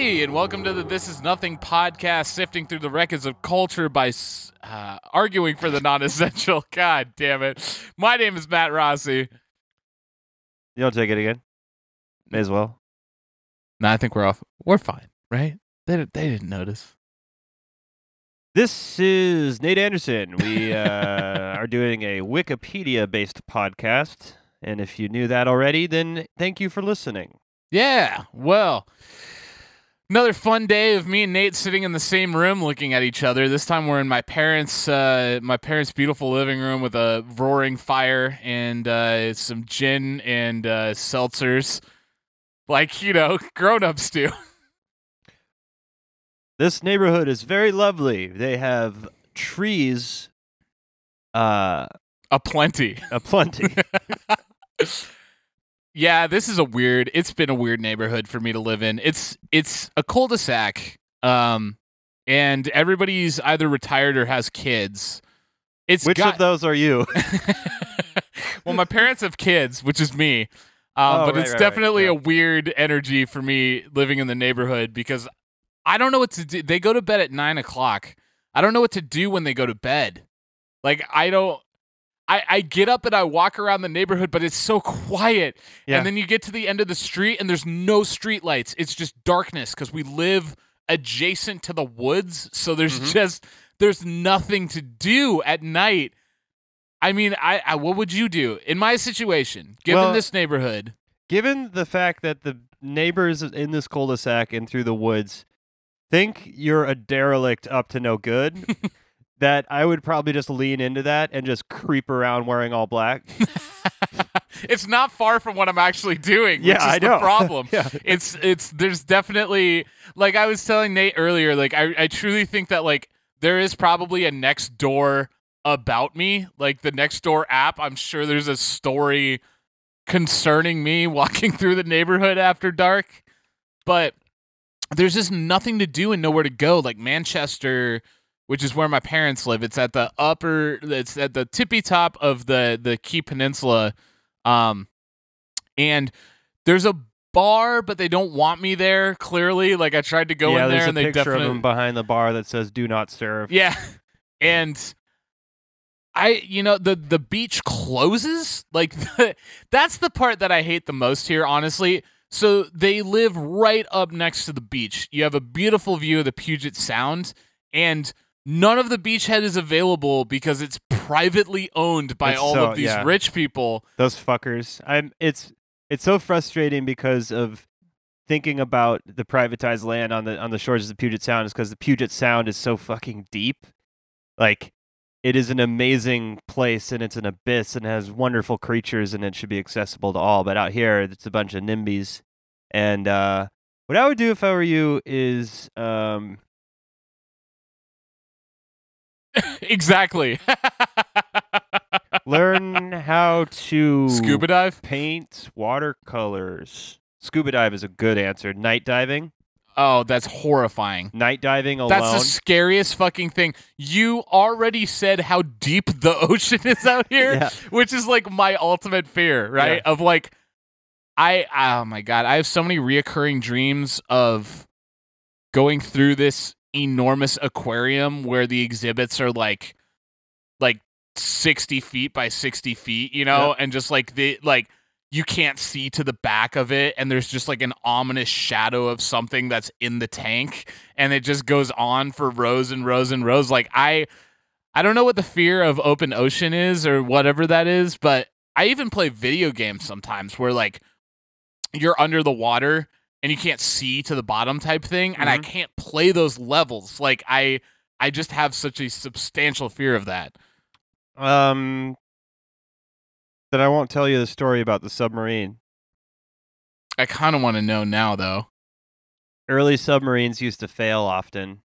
Everybody, and welcome to the This Is Nothing podcast, sifting through the records of culture by uh, arguing for the non essential. God damn it. My name is Matt Rossi. You don't take it again. May as well. No, I think we're off. We're fine, right? They, they didn't notice. This is Nate Anderson. We uh, are doing a Wikipedia based podcast. And if you knew that already, then thank you for listening. Yeah, well, another fun day of me and Nate sitting in the same room looking at each other. This time we're in my parents' uh, my parents' beautiful living room with a roaring fire and uh, some gin and uh, seltzers, like you know grown-ups do. This neighborhood is very lovely. They have trees uh, a aplenty. yeah, this is a weird. It's been a weird neighborhood for me to live in. It's it's a cul-de-sac, um, and everybody's either retired or has kids. It's Which got, of those are you? well, my parents have kids, which is me. Um, Oh, but right, it's right, right, definitely yeah. a weird energy for me living in the neighborhood because I don't know what to do. They go to bed at nine o'clock. I don't know what to do when they go to bed. Like I don't. I, I get up and I walk around the neighborhood, but it's so quiet. Yeah. And then you get to the end of the street and there's no street lights. It's just darkness because we live adjacent to the woods. So there's Mhm. just there's nothing to do at night. I mean, I, I what would you do in my situation, given Well- this neighborhood? Given the fact that the neighbors in this cul de sac and through the woods think you're a derelict up to no good, that I would probably just lean into that and just creep around wearing all black. it's not far from what I'm actually doing. Yeah, which is I the know. problem. Yeah. It's it's there's definitely like I was telling Nate earlier. Like I I truly think that like there is probably a next door about me, like the next door app. I'm sure there's a story concerning me walking through the neighborhood after dark, but there's just nothing to do and nowhere to go. Like Manchester, which is where my parents live. It's at the upper. It's at the tippy top of the the Key Peninsula, um, and there's a bar, but they don't want me there. Clearly, like I tried to go yeah, in there's there, a and they picture definitely behind the bar that says "Do not serve." yeah, and I, you know, the the beach closes. Like the, that's the part that I hate the most here, honestly. So they live right up next to the beach. You have a beautiful view of the Puget Sound, and none of the beachhead is available because it's privately owned by It's all so- of these yeah. rich people. Those fuckers. I'm. It's it's so frustrating because of thinking about the privatized land on the on the shores of the Puget Sound is because the Puget Sound is so fucking deep. Like it is an amazing place and it's an abyss and has wonderful creatures and it should be accessible to all. But out here it's a bunch of NIMBYs. And uh what I would do if I were you is um exactly. learn how to Scuba dive. paint watercolors. Scuba dive is a good answer. Night diving. Oh, that's horrifying. Night diving alone. That's the scariest fucking thing. You already said how deep the ocean is out here, Yeah. which is like my ultimate fear, right? Of like, I, oh my God, I have so many reoccurring dreams of going through this enormous aquarium where the exhibits are like, like 60 feet by 60 feet, you know, and just like the, like, you can't see to the back of it and there's just like an ominous shadow of something that's in the tank and it just goes on for rows and rows and rows. Like i i don't know what the fear of open ocean is or whatever that is but i even play video games sometimes where like you're under the water and you can't see to the bottom type thing and i Mhm. can't play those levels like i i just have such a substantial fear of that Um, then I won't tell you the story about the submarine. i kind of want to know now though Early submarines used to fail often.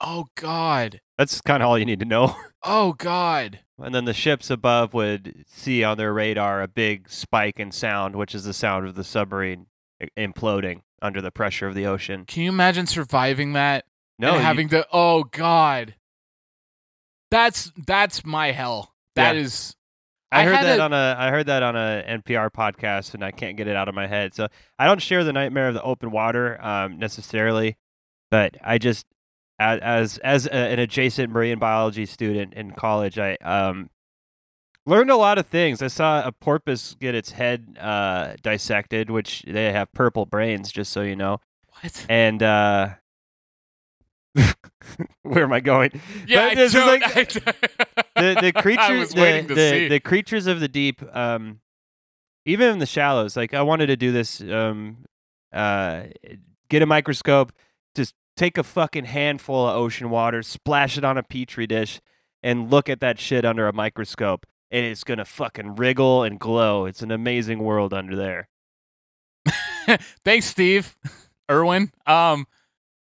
oh god That's kind of all you need to know. oh god And then the ships above would see on their radar a big spike in sound, which is the sound of the submarine imploding under the pressure of the ocean. can you imagine surviving that No, and you- having to oh god that's that's my hell That Yeah. is, I, I heard that a- on a I heard that on a NPR podcast, and I can't get it out of my head. So I don't share the nightmare of the open water um, necessarily, but I just as as, as a, an adjacent marine biology student in college, I um, learned a lot of things. I saw a porpoise get its head uh, dissected, which they have purple brains, just so you know. What? And uh, where am I going? Yeah, But I this don't, like- I the the creatures the, the, the creatures of the deep um even in the shallows like i wanted to do this um uh get a microscope just take a fucking handful of ocean water splash it on a petri dish and look at that shit under a microscope and it's gonna fucking wriggle and glow it's an amazing world under there Thanks, Steve. Irwin. Um,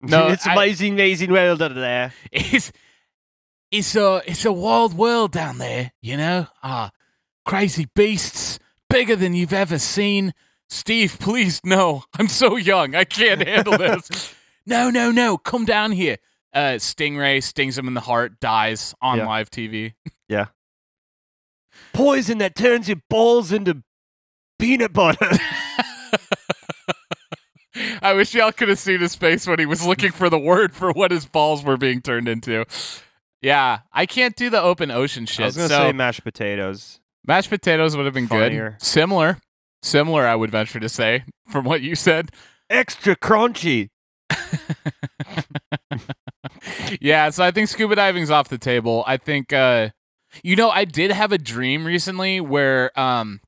No, it's I- amazing amazing world under there it's it's a it's a wild world down there, you know. Ah, crazy beasts, bigger than you've ever seen. Steve, please no. I'm so young. I can't handle this. no, no, no. Come down here. Uh, Stingray stings him in the heart, dies on Yeah. live TV. Poison that turns your balls into peanut butter I wish y'all could have seen his face when he was looking for the word for what his balls were being turned into. Yeah, I can't do the open ocean shit. i was gonna so say mashed potatoes mashed potatoes would have been Funnier. good. Similar, similar. I would venture to say from what you said. extra crunchy yeah, so I think scuba diving's off the table. I think uh you know, I did have a dream recently where um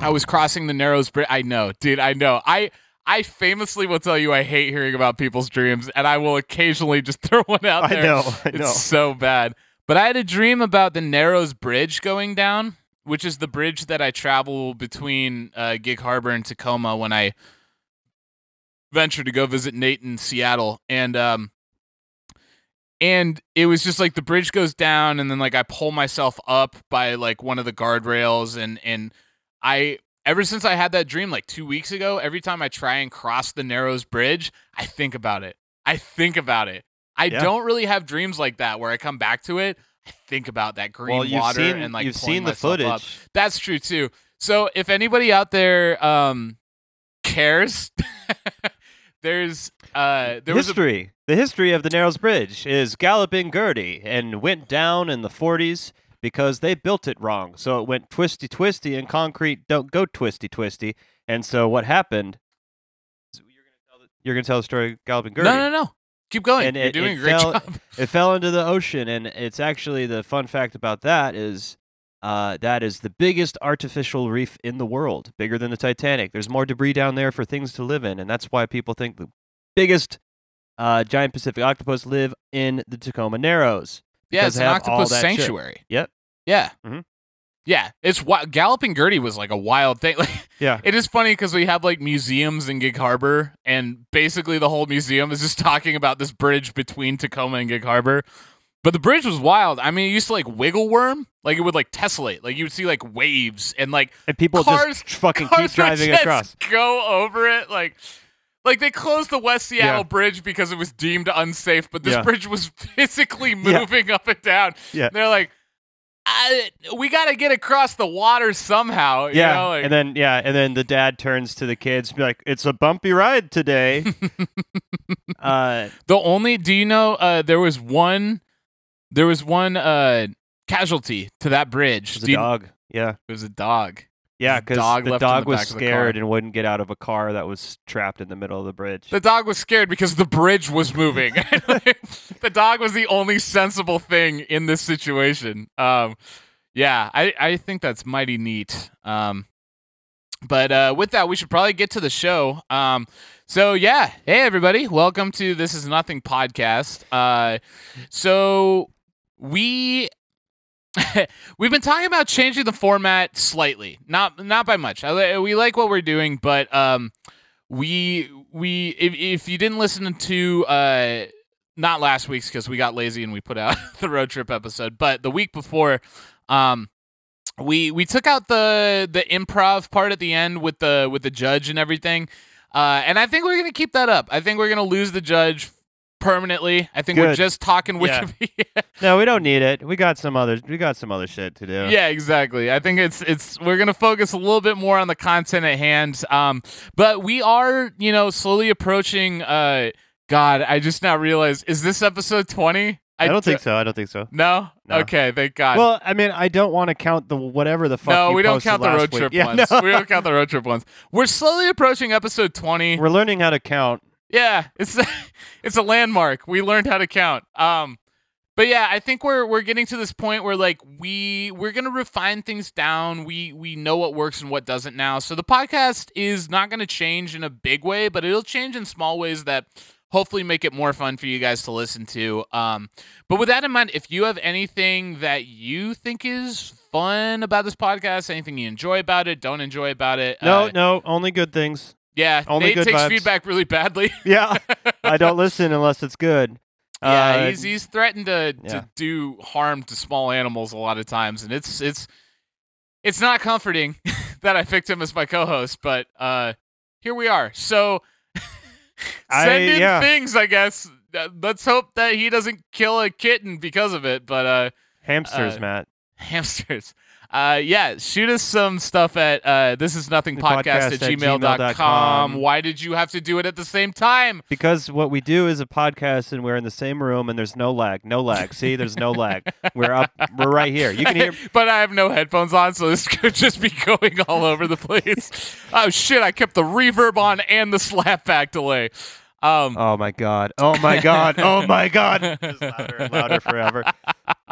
I was crossing the Narrows Bridge. I know, dude, I know. I I famously will tell you I hate hearing about people's dreams and I will occasionally just throw one out there. I know, I know. It's so bad. But I had a dream about the Narrows Bridge going down, which is the bridge that I travel between uh, Gig Harbor and Tacoma when I venture to go visit Nate in Seattle. And um, and it was just like the bridge goes down, and then like I pull myself up by like one of the guardrails, and and I ever since I had that dream like two weeks ago, every time I try and cross the Narrows Bridge, I think about it. I think about it. I Yeah. don't really have dreams like that where I come back to it. I think about that green well, you've water seen and like you've pulling seen the footage. up. That's true too. So if anybody out there um cares, there's uh there was a history. the history of the Narrows Bridge is Galloping Gertie and went down in the 40s because they built it wrong. So it went twisty twisty, and concrete don't go twisty twisty. And so what happened? You're gonna tell the, you're gonna tell the story of Galloping Gertie. no no no. Keep going. And You're it- doing it a great fell- job. It fell into the ocean, and it's actually the fun fact about that is. Uh, that is the biggest artificial reef in the world, bigger than the Titanic. There's more debris down there for things to live in, and that's why people think the biggest uh, giant Pacific octopus live in the Tacoma Narrows. Yeah, it's an octopus that shit. sanctuary. Yep. Yeah. Mhm. Yeah, it's wi- Galloping Gertie was like a wild thing. Like Yeah. it is funny because we have like museums in Gig Harbor, and basically the whole museum is just talking about this bridge between Tacoma and Gig Harbor. But the bridge was wild. I mean, it used to like wiggle worm, like it would like tessellate, like you would see like waves and like And people Cars- just fucking keep cars would driving across. Go over it, like. Like they closed the West Seattle Yeah. Bridge because it was deemed unsafe, but this Yeah. bridge was physically moving up and down. Yeah. They're like, I, we got to get across the water somehow. you Yeah, know, like- and then yeah, and then the dad turns to the kids, and be like, "It's a bumpy ride today." uh, the only do you know uh, there was one there was one uh, casualty to that bridge. it was a you- dog. Yeah, It was a dog. Yeah, because dog the dog the was the scared and wouldn't get out of a car that was trapped in the middle of the bridge. The dog was scared because the bridge was moving. the dog was the only sensible thing in this situation. Um, yeah, I, I think that's mighty neat. Um, but uh, with that, we should probably get to the show. Um, so yeah, hey everybody, welcome to This Is Nothing podcast. Uh, so we we've been talking about changing the format slightly, not not by much. We like what we're doing, but um, we we if, if you didn't listen to uh not last week's because we got lazy and we put out the road trip episode but the week before um we we took out the the improv part at the end with the with the judge and everything. Uh and i think we're gonna keep that up. I think we're gonna lose the judge permanently. I think we're just talking Yeah. Wikipedia. No, we don't need it. We got some other. We got some other shit to do. yeah, exactly. I think it's it's we're gonna focus a little bit more on the content at hand. Um, but we are, you know, slowly approaching. Uh, God, I just now realized is this episode twenty? I don't think so. I don't think so. No? No. Okay, thank God. Well, I mean, I don't want to count the whatever the fuck. no, we don't count the road week. trip Yeah, ones. no. We don't count the road trip ones. We're slowly approaching episode twenty. We're learning how to count. Yeah, it's it's a landmark. We learned how to count. Um, but yeah, I think we're we're getting to this point where like we we're gonna refine things down. We we know what works and what doesn't now. So the podcast is not gonna change in a big way, but it'll change in small ways that hopefully make it more fun for you guys to listen to. Um, but with that in mind, if you have anything that you think is fun about this podcast, anything you enjoy about it, don't enjoy about it, No, uh, no, only good things. Yeah, only Nate takes vibes. feedback really badly. Yeah, I don't listen unless it's good. Yeah, Uh, he's he's threatened to, yeah. to do harm to small animals a lot of times, and it's it's it's not comforting that I picked him as my co-host, but uh, here we are. So I- send in yeah. things, I guess. Uh, Let's hope that he doesn't kill a kitten because of it. But uh, hamsters, uh, Matt. hamsters. Uh, yeah, shoot us some stuff at uh, this is nothing podcast, podcast at gmail.com. gmail.com. Why did you have to do it at the same time? Because what we do is a podcast, and we're in the same room, and there's no lag. No lag. See, there's no lag. We're up. We're right here. You can hear. but I have no headphones on, so this could just be going all over the place. oh shit! I kept the reverb on and the slapback delay. Um, Oh my god. Oh my god. Oh my god. Louder and louder forever.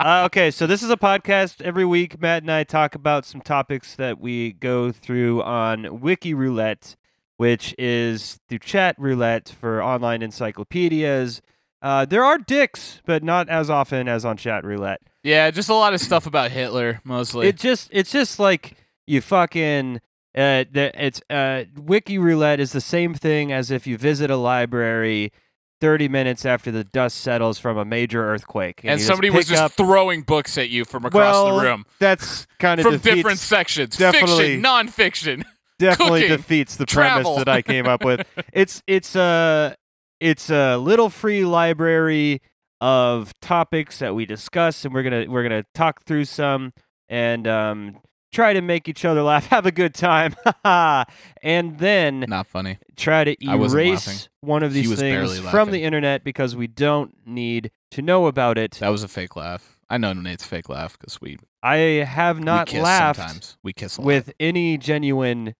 Uh, okay, so this is a podcast. Every week, Matt and I talk about some topics that we go through on Wiki Roulette, which is the chat roulette for online encyclopedias. Uh, there are dicks, but not as often as on chat roulette. yeah, just a lot of stuff about Hitler mostly. It just it's just like you fucking uh the, it's uh wiki roulette is the same thing as if you visit a library 30 minutes after the dust settles from a major earthquake and just somebody was just up, throwing books at you from across well, the room that's kind of from different sections, definitely- fiction, nonfiction. definitely cooking, defeats the travel. premise that I came up with it's it's a it's a little free library of topics that we discuss and we're going to we're to talk through some and um try to make each other laugh have a good time and then Not funny. try to erase one of these things from the internet because we don't need to know about it. That was a fake laugh. I know Nate's fake laugh because we I have not laughed sometimes. We kiss with any genuine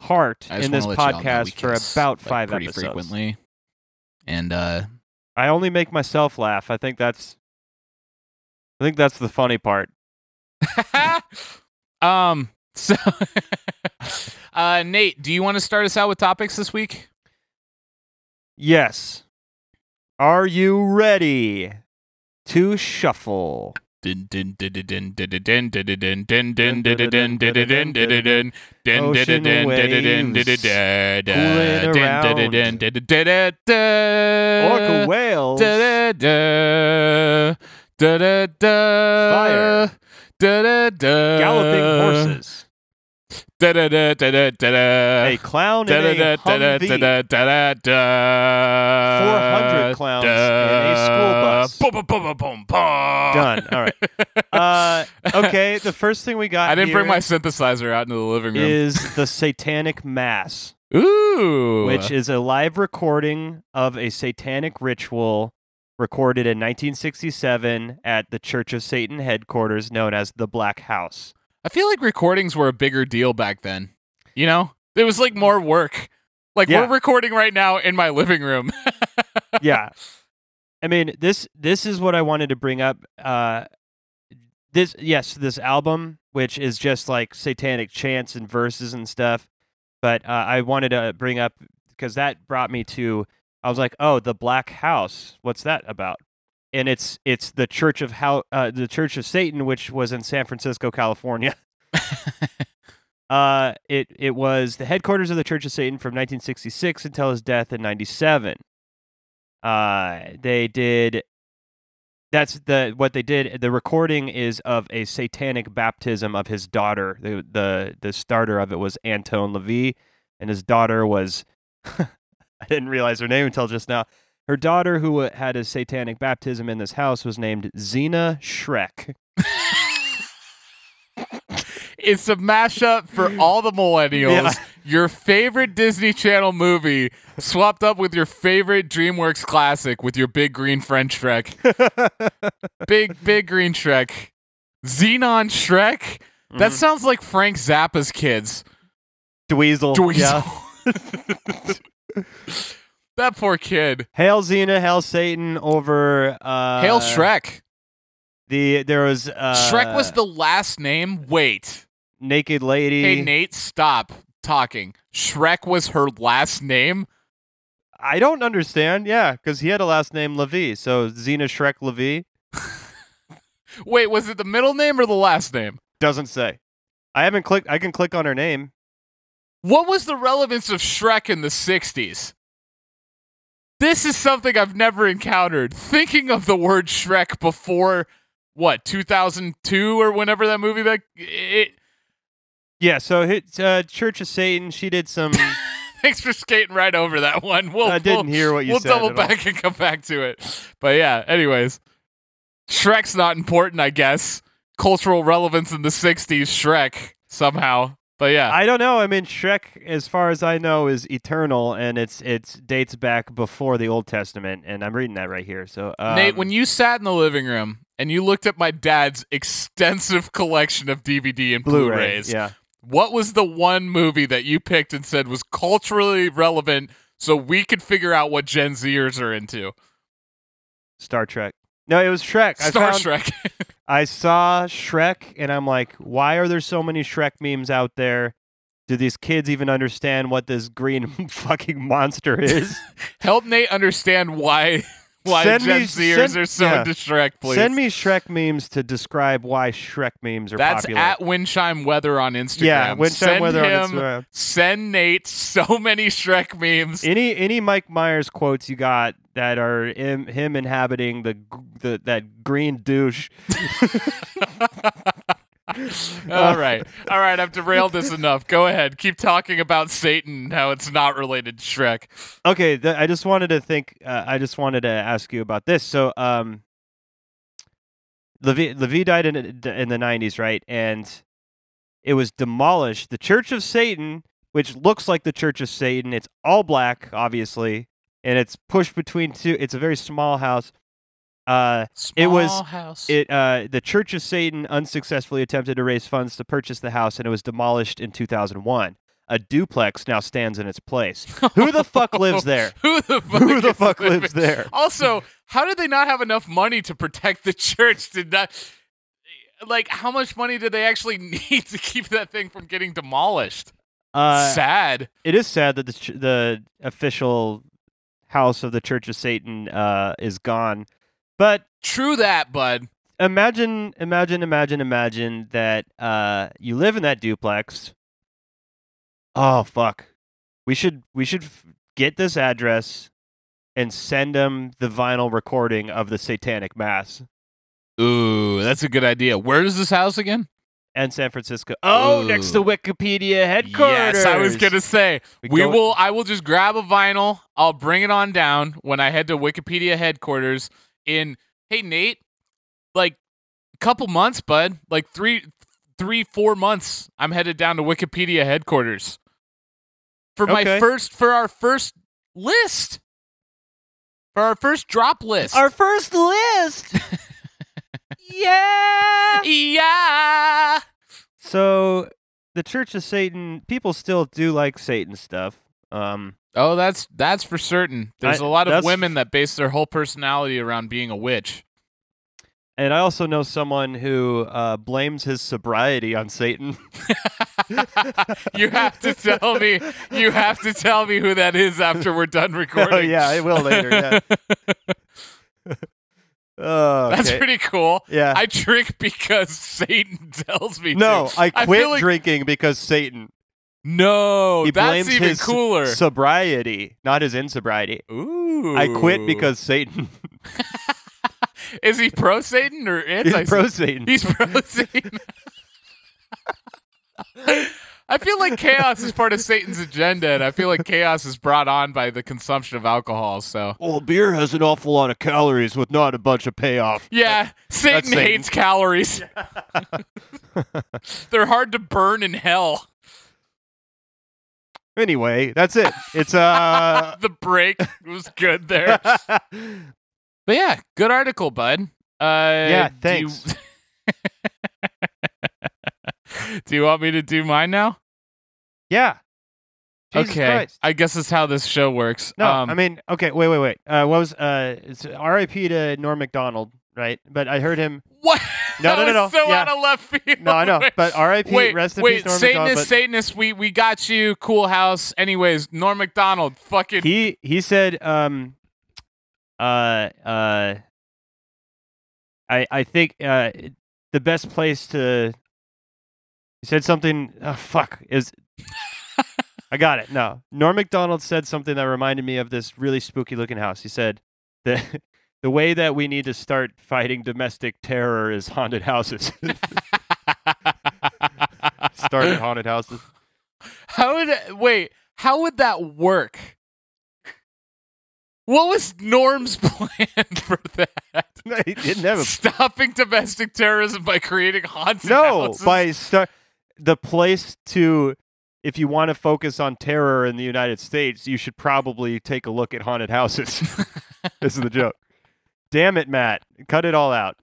heart in this wanna let y'all know we podcast for about like, five pretty episodes. frequently. And uh I only make myself laugh. I think that's I think that's the funny part. um so uh Nate, do you want to start us out with topics this week? Yes. Are you ready to shuffle? Din din din din din din din din din din din din din din din Orca whales. Da da da da da da Fire. Da da da Galloping horses. da da da da da da da A clown da in da a da da Humvee. da da da da 400 clowns in a school bus. Boom, boom, boom, boom, boom, boom. Done. All right. Uh, okay, the first thing we got I didn't bring my synthesizer out into the living room. is the Satanic Mass, Ooh, which is a live recording of a satanic ritual recorded in 1967 at the Church of Satan headquarters known as the Black House. I feel like recordings were a bigger deal back then. You know, it was like more work. Like Yeah. we're recording right now in my living room. yeah. I mean, this this is what I wanted to bring up. Uh, this yes, this album, which is just like satanic chants and verses and stuff. But uh, I wanted to bring up because that brought me to. I was like, oh, the Black House. What's that about? And it's it's the Church of how uh, the Church of Satan, which was in San Francisco, California. Uh, it it was the headquarters of the Church of Satan from 1966 until his death in 97. Uh, they did. That's the what they did. The recording is of a satanic baptism of his daughter. The the the starter of it was Anton LaVey, and his daughter was. I didn't realize her name until just now. Her daughter, who had a satanic baptism in this house, was named Xena Shrek. It's a mashup for all the millennials. Yeah. Your favorite Disney Channel movie swapped up with your favorite DreamWorks classic with your big green French Shrek. big, big green Shrek. Xenon Shrek? That Mhm. sounds like Frank Zappa's kids. Dweezil. Dweezil. Yeah. that poor kid. Hail Xena, hail Satan over uh Hail Shrek. The there was uh Shrek was the last name. Wait. naked lady. Hey, Nate, stop talking. Shrek was her last name? I don't understand. Yeah, because he had a last name LaVey. So Xena Shrek LaVey Wait, was it the middle name or the last name? doesn't say. I haven't clicked. I can click on her name. What was the relevance of Shrek in the 60s? This is something I've never encountered. Thinking of the word Shrek before, what, 2002 or whenever that movie back It, Yeah. So hit, uh, Church of Satan. She did some. thanks for skating right over that one. We'll, I didn't we'll, hear what you we'll said. double at all. back and come back to it. But yeah, anyways. Shrek's not important, I guess. Cultural relevance in the 60s, Shrek, somehow. But yeah. I don't know. I mean, Shrek, as far as I know, is eternal, and it's it's dates back before the Old Testament, and I'm reading that right here. So, um, Nate, when you sat in the living room and you looked at my dad's extensive collection of DVD and Blu-ray, Blu-rays, yeah, what was the one movie that you picked and said was culturally relevant so we could figure out what Gen Zers are into? Star Trek. No, it was Shrek. I Star found- Trek. I saw Shrek and I'm like, why are there so many Shrek memes out there? Do these kids even understand what this green fucking monster is? Help Nate understand why why Send Gen me- Zers send- are so yeah. into Shrek, please. Send me Shrek memes to describe why Shrek memes are That's popular. at Windchime Weather on Instagram. yeah, Windchime send Weather him, on Instagram. Send Nate so many Shrek memes. Any any Mike Myers quotes you got that are him, him inhabiting the, the that green douche? All right. All right. I've derailed this enough. Go ahead. Keep talking about Satan how it's not related to Shrek. Okay, th- I just wanted to think. Uh, I just wanted to ask you about this. So, um, Levi, Levi died in in the '90s, right? And it was demolished. The Church of Satan, which looks like the Church of Satan, it's all black, obviously, and it's pushed between two. It's a very small house. Uh, It was- house. it uh, the Church of Satan unsuccessfully attempted to raise funds to purchase the house, and it was demolished in 2001. A duplex now stands in its place. Who the fuck lives there? Who the fuck, Who the fuck lives there? Also, how did they not have enough money to protect the church? Did not like how much money did they actually need to keep that thing from getting demolished? Uh, Sad. it is sad that the ch- the official house of the Church of Satan uh, is gone. But True that, bud. imagine, imagine, imagine, imagine that uh, you live in that duplex. Oh fuck! We should we should f- get this address and send them the vinyl recording of the Satanic Mass Ooh, that's a good idea. Where is this house again? and San Francisco. Oh, next to Wikipedia headquarters. Yes, I was gonna say we go- will. I will just grab a vinyl. I'll bring it on down when I head to Wikipedia headquarters. In hey Nate, like a couple months, bud. Like three, three, four months. I'm headed down to Wikipedia headquarters for my first for our first list for our first drop list. Our first list. yeah. yeah. So the Church of Satan, people still do like Satan stuff. Um, Oh, that's that's for certain. There's I- a lot of women that base their whole personality around being a witch. and I also know someone who uh, blames his sobriety on Satan. you have to tell me. You have to tell me who that is after we're done recording. oh yeah, I will later. Yeah. Oh, That's pretty cool. yeah. I drink because Satan tells me no, to. I I quit feel like- drinking because Satan. No, He that's blames even his cooler. Sobriety, not his insobriety. Ooh. I quit because Satan. Is he pro Satan or anti He's pro Satan. He's pro Satan. I feel like chaos is part of Satan's agenda, and I feel like chaos is brought on by the consumption of alcohol. So, well, beer has an awful lot of calories with not a bunch of payoff. yeah, Satan Satan. hates calories. They're hard to burn in hell. Anyway, that's it. It's uh. the break was good there. But yeah, good article, bud. Uh, Yeah, do you- thanks. do you want me to do mine now? yeah. Jesus okay, Christ. I guess that's how this show works. No, um, I mean, okay, wait, wait, wait. Uh, what was uh? It's R.I.P. to Norm Macdonald, right? But I heard him. what? No, That no, no, no. So Yeah. out of left field. No, I know, but R.I.P. wait, Rest in wait, peace, Norm Satanist, Macdonald. but Satanist, we we got you. Cool house. Anyways, Norm Macdonald, fucking. he he said, um, uh, uh, I I think uh the best place to. He said something. Oh, fuck is. I got it. No, Norm Macdonald said something that reminded me of this really spooky looking house. He said the the way that we need to start fighting domestic terror is haunted houses. start at haunted houses. How would wait? How would that work? What was Norm's plan for that? he didn't have a Stopping domestic terrorism by creating haunted no houses. No, by start the place to if you want to focus on terror in the united states you should probably take a look at haunted houses this is the joke damn it matt cut it all out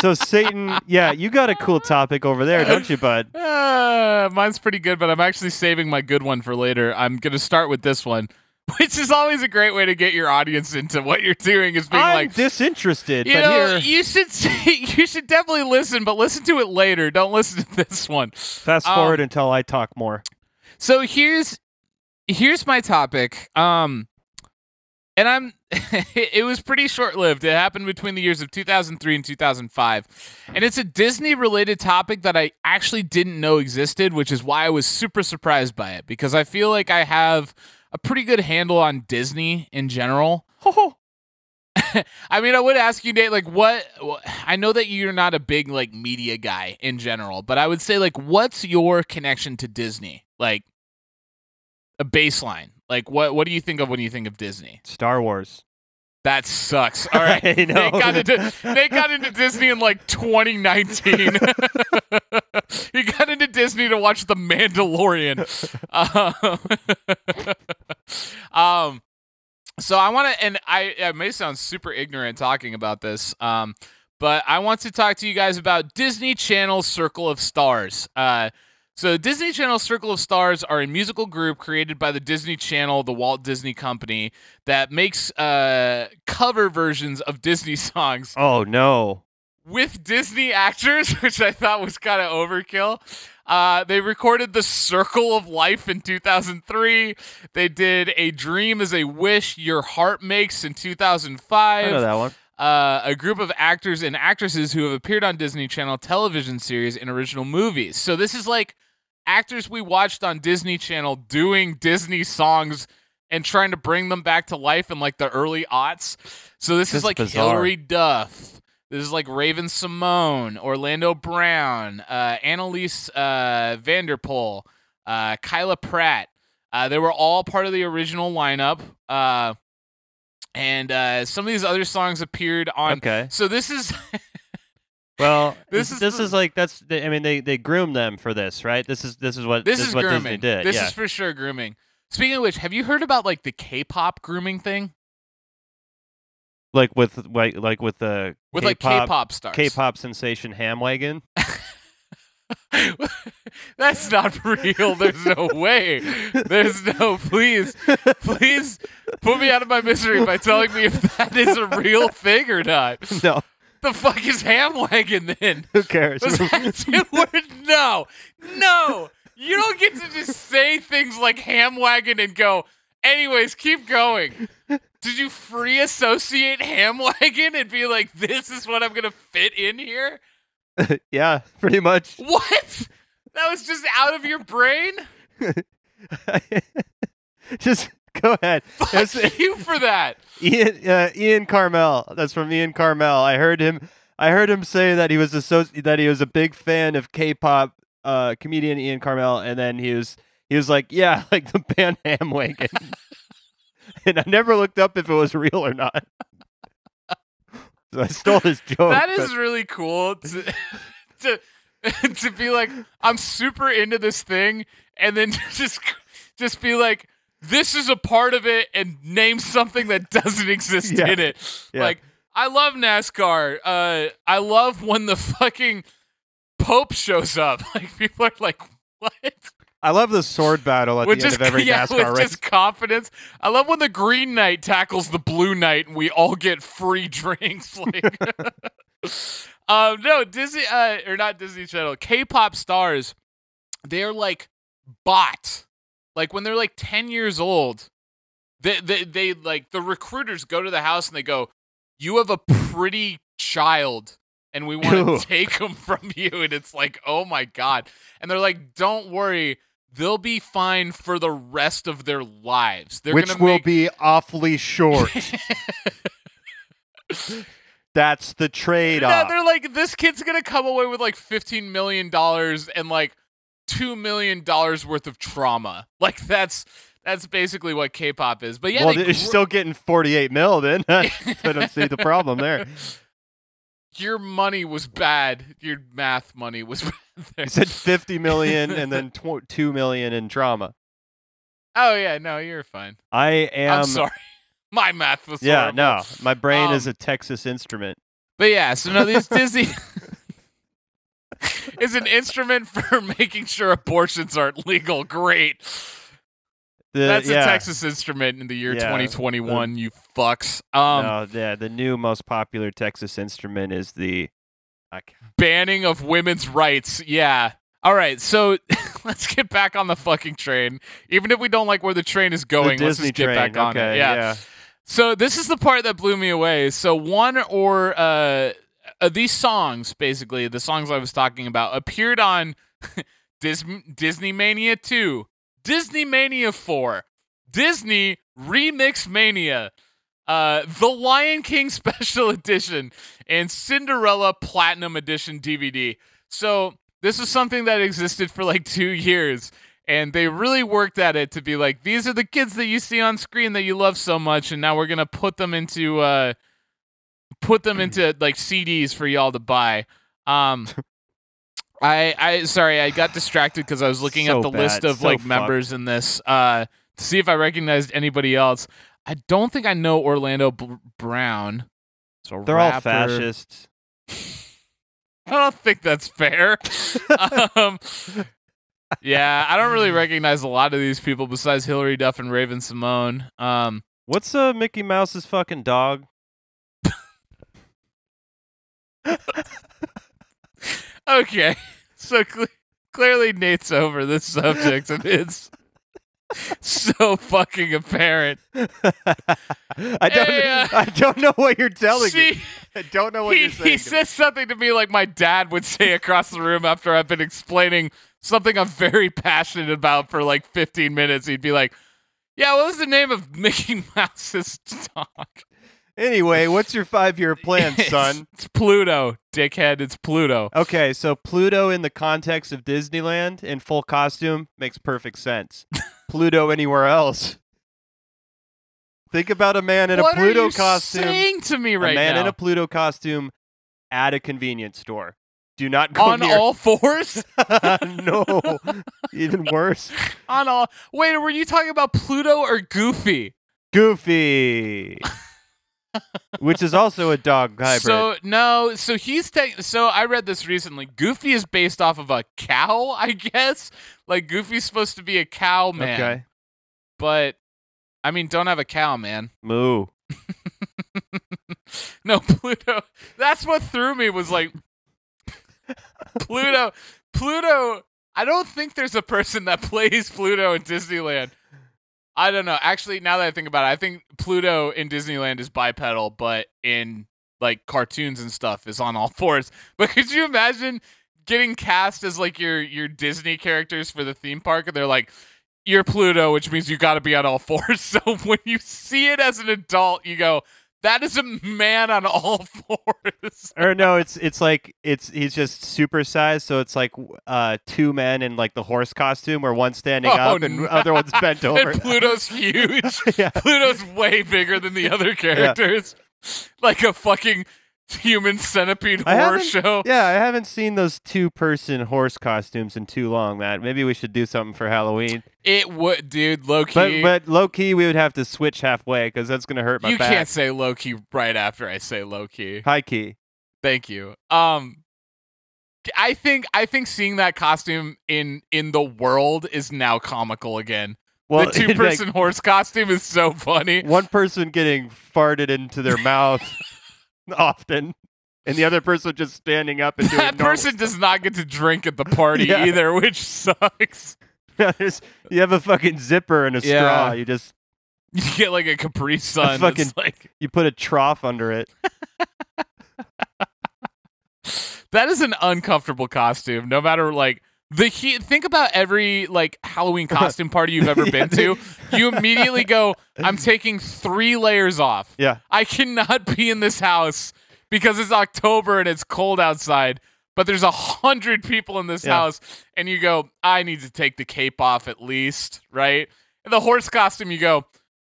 so satan yeah you got a cool topic over there don't you bud Uh, mine's pretty good, but I'm actually saving my good one for later. I'm gonna start with this one, which is always a great way to get your audience into what you're doing. Is being i'm like, disinterested you but know, here you should see, you should definitely listen, but listen to it later. Don't listen to this one. fast um, forward until i talk more So here's here's my topic. Um and I'm it was pretty short-lived. It happened between the years of 2003 and 2005. And it's a Disney related topic that I actually didn't know existed, which is why I was super surprised by it because I feel like I have a pretty good handle on Disney in general. I mean, I would ask you, Nate, like, what? I know that you're not a big like media guy in general, but I would say, like, what's your connection to Disney? Like, a baseline. Like, what? What do you think of when you think of Disney? star wars That sucks. All right. Nate got into Nate got into Disney in like 2019. he got into Disney to watch The Mandalorian. Um, um so I want to, and I, I may sound super ignorant talking about this, um, but I want to talk to you guys about Disney Channel Circle of Stars. Uh, so Disney Channel Circle of Stars are a musical group created by the Disney Channel, the Walt Disney Company, that makes uh, cover versions of Disney songs oh no with Disney actors, which I thought was kind of overkill. Uh, they recorded The Circle of Life in 2003. They did A Dream is a Wish Your Heart Makes in 2005. i know 2005 that one uh, a group of actors and actresses who have appeared on Disney Channel television series and original movies. So this is like actors we watched on Disney Channel doing Disney songs and trying to bring them back to life in like the early aughts. So this, This is is like bizarre. Hilary Duff. This is like Raven-Symoné, Orlando Brown, uh, Anneliese uh, van der Pol, uh, Kyla Pratt. Uh, they were all part of the original lineup. And uh, some of these other songs appeared on. okay So this is Well, This this is this the- is like that's. I mean, they they groom them for this, right? This is this is what this is what grooming. Disney did. This yeah. is for sure grooming. Speaking of which, have you heard about like the K-pop grooming thing like with like like with the with like K-pop, K-pop stars? K-pop sensation Hamwagon. That's not real. There's no way. There's no. Please, please put me out of my misery by telling me if that is a real thing or not. no, The fuck is Hamwagon then? who cares? Was that two words? No, no. You don't get to just say things like Hamwagon and go. Anyways, keep going. Did you free associate Hamwagon and be like, "This is what I'm gonna fit in here"? yeah, pretty much. What? That was just out of your brain. Just go ahead. Fuck It's- you for that. Ian uh, Ian Karmel. That's from Ian Karmel. I heard him. I heard him say that he was associ- that he was a big fan of K-pop uh, comedian Ian Karmel, and then he was he was like, yeah, like the band Hamwagon. and I never looked up if it was real or not. so I stole his joke. that but- really cool to, to to be like I'm super into this thing and then just just be like this is a part of it and name something that doesn't exist Yeah. in it. Yeah. Like I love NASCAR. Uh I love when the fucking Pope shows up. Like people are like what? I love the sword battle at with the end of every yeah, NASCAR with race. just confidence. I love when the Green Knight tackles the Blue Knight and we all get free drinks. Like, um, no Disney uh, or not Disney Channel. K-pop stars, they're like bought. Like when they're like ten years old, they they, they like the recruiters go to the house and they go, "You have a pretty child." And we want to take him from you, and it's like, oh my god! And they're like, "Don't worry, they'll be fine for the rest of their lives. They're which gonna will be awfully short. That's the trade no, off. they're like, this kid's gonna come away with like fifteen million dollars and like two million dollars worth of trauma. Like that's that's basically what K-pop is. But yeah, well, they gr- still getting 48 mil then. I don't see the problem there. Your money was bad. Your math money was bad. there. You said 50 million and then tw- 2 million in trauma. oh yeah, no, you're fine. I am. I'm sorry. My math was Yeah, horrible. no. My brain is Um, a Texas instrument. But yeah, so no, this Disney is an instrument for making sure abortions aren't legal. Great. The, That's yeah, a Texas instrument in the year Yeah, 2021, you fucks. Um, no, yeah, the new most popular Texas instrument is the. Banning of women's rights. Yeah. All right, so let's get back on the fucking train. Even if we don't like where the train is the going, let's Disney just get train. back on okay, it. Yeah. So this is the part that blew me away. So one or uh, uh these songs, basically the songs I was talking about, appeared on Dis- Disney Mania 2, Disney Mania 4, Disney Remix Mania, uh, The Lion King Special Edition, and Cinderella Platinum Edition DVD. So this is something that existed for like two years. And they really worked at it to be like, these are the kids that you see on screen that you love so much, and now we're gonna put them into uh put them into like CDs for y'all to buy. Um I I sorry, I got distracted because I was looking So at the list of so like fucked. members in this uh to see if I recognized anybody else. I don't think I know Orlando B- Brown. So They're all fascists. I don't think that's fair. um, yeah, I don't really recognize a lot of these people besides Hilary Duff and Raven-Symoné. Um, What's uh, Mickey Mouse's fucking dog? okay, so cle clearly Nate's over this subject, and it's so fucking apparent. I don't. Hey, uh, I don't know what you're telling She, me. I don't know what he, you're saying. he says something to me like my dad would say across the room after I've been explaining something I'm very passionate about for like 15 minutes. He'd be like, "Yeah, what was the name of Mickey Mouse's dog?" anyway, what's your five-year plan, son? It's Pluto, dickhead. It's Pluto. Okay, so Pluto in the context of Disneyland in full costume makes perfect sense. Pluto anywhere else. Think about a man in what a Pluto are you costume. saying to me right a man now? in a Pluto costume at a convenience store. Do not go on near. all fours? no, even worse. on all. Wait, were you talking about Pluto or Goofy? Goofy, which is also a dog hybrid. So no, so he's taking. So I read this recently. Goofy is based off of a cow, I guess. Like Goofy's supposed to be a cow man, okay, but I mean, don't have a cow, man. moo. No, Pluto. That's what threw me was like Pluto. Pluto. I don't think there's a person that plays Pluto in Disneyland. I don't know. Actually, now that I think about it, I think Pluto in Disneyland is bipedal, but in like cartoons and stuff is on all fours. But could you imagine getting cast as like your your Disney characters for the theme park and they're like you're Pluto, which means you got to be on all fours. So when you see it as an adult, you go, That is a man on all fours. or no, it's it's like it's he's just supersized, so it's like uh two men in like the horse costume, where one's standing Oh, up and no. other one's bent over. and Pluto's huge. yeah. Pluto's way bigger than the other characters. Like a fucking human centipede I horror haven't- show. Yeah, I haven't seen those two person horse costumes in too long, Matt. Maybe we should do something for Halloween. It would, dude, low key. but low key, we would have to switch halfway because that's gonna hurt my you back. can't say low key right after I say low key. High key. Thank you. Um I think I think seeing that costume in in the world is now comical again. Well, the two person horse costume is so funny. one person getting farted into their mouth often, and the other person just standing up and doing That person does not get to drink at the party Yeah. either, which sucks. You have a fucking zipper and a Yeah. straw. You just You get like a Capri Sun. that's fucking- like you put a trough under it. that is an uncomfortable costume. No matter like the heat. Think about every like Halloween costume party you've ever Yeah, been to. You immediately go, "I'm taking three layers off. Yeah. I cannot be in this house because it's October and it's cold outside." But there's a hundred people in this Yeah. house, and you go, "I need to take the cape off at least, right?" And the horse costume, you go,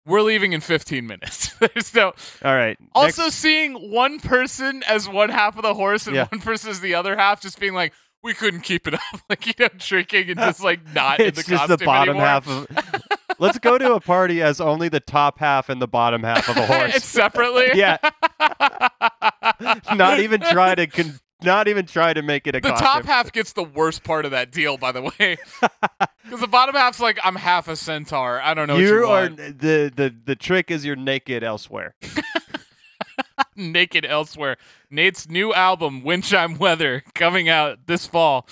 "We're leaving in 15 minutes." there's no. All right. Also, next- seeing one person as one half of the horse and Yeah. one person as the other half, just being like, we couldn't keep it up, like you know, drinking and just like not in it's the just the bottom anymore. half of. Let's go to a party as only the top half and the bottom half of a it's horse. separately. Yeah. not even try to con- not even try to make it a The costume. top half gets the worst part of that deal, by the way, because the bottom half's like, I'm half a centaur. I don't know. you you are the the the trick is you're naked elsewhere. naked elsewhere. Nate's new album, Windchime Weather, coming out this fall.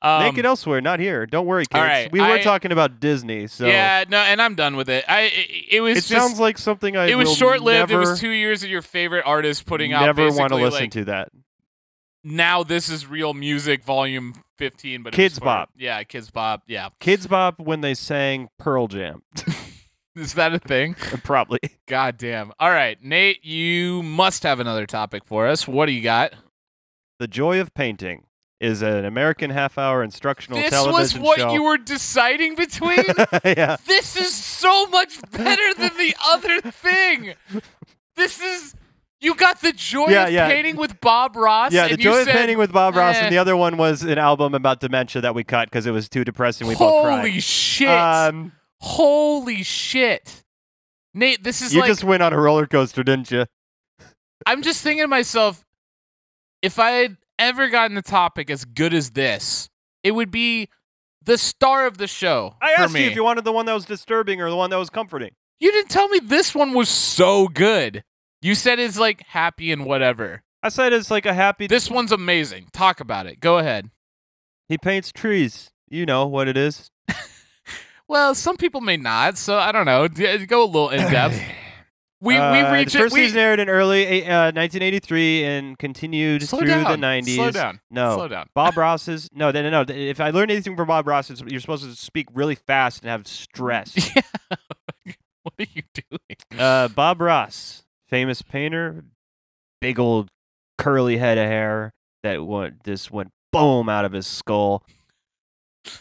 Um, naked elsewhere, not here. Don't worry, kids. right, we were I- talking about Disney, so Yeah, no, and I'm done with it. I it, it was it just sounds like something I it was short lived. It was two years of your favorite artist putting out. never want to listen like, to that. Now this is real music, volume fifteen. But Kidz Bop. Yeah, Kidz Bop. Yeah, Kidz Bop when they sang Pearl Jam, is that a thing? probably. God damn. All right, Nate, you must have another topic for us. What do you got? The Joy of Painting is an American half-hour instructional this was what show. you were deciding between. yeah, this is so much better than the other thing. This is. You got the joy Yeah, of yeah. painting with Bob Ross. yeah. The Joy of Painting with Bob Ross, eh. and the other one was an album about dementia that we cut because it was too depressing. We both cried. Holy shit! Um, Holy shit! Nate, this is you like just went on a roller coaster, didn't you? I'm just thinking to myself, if I had ever gotten a topic as good as this, it would be the star of the show I for asked me. you if you wanted the one that was disturbing or the one that was comforting. You didn't tell me this one was so good. You said it's like happy and whatever. I said it's like a happy. This one's amazing. Talk about it. Go ahead. He paints trees. You know what it is. Well, some people may not, so I don't know. Go a little in depth. We Uh, we reach the first it. We, season aired in early uh, 1983 and continued through down. the 90s. Slow down. No, Slow down. Bob Ross's. No, no, no. If I learned anything from Bob Ross, it's you're supposed to speak really fast and have stress. what are you doing? uh, Bob Ross, famous painter, big old curly head of hair that went just went boom out of his skull.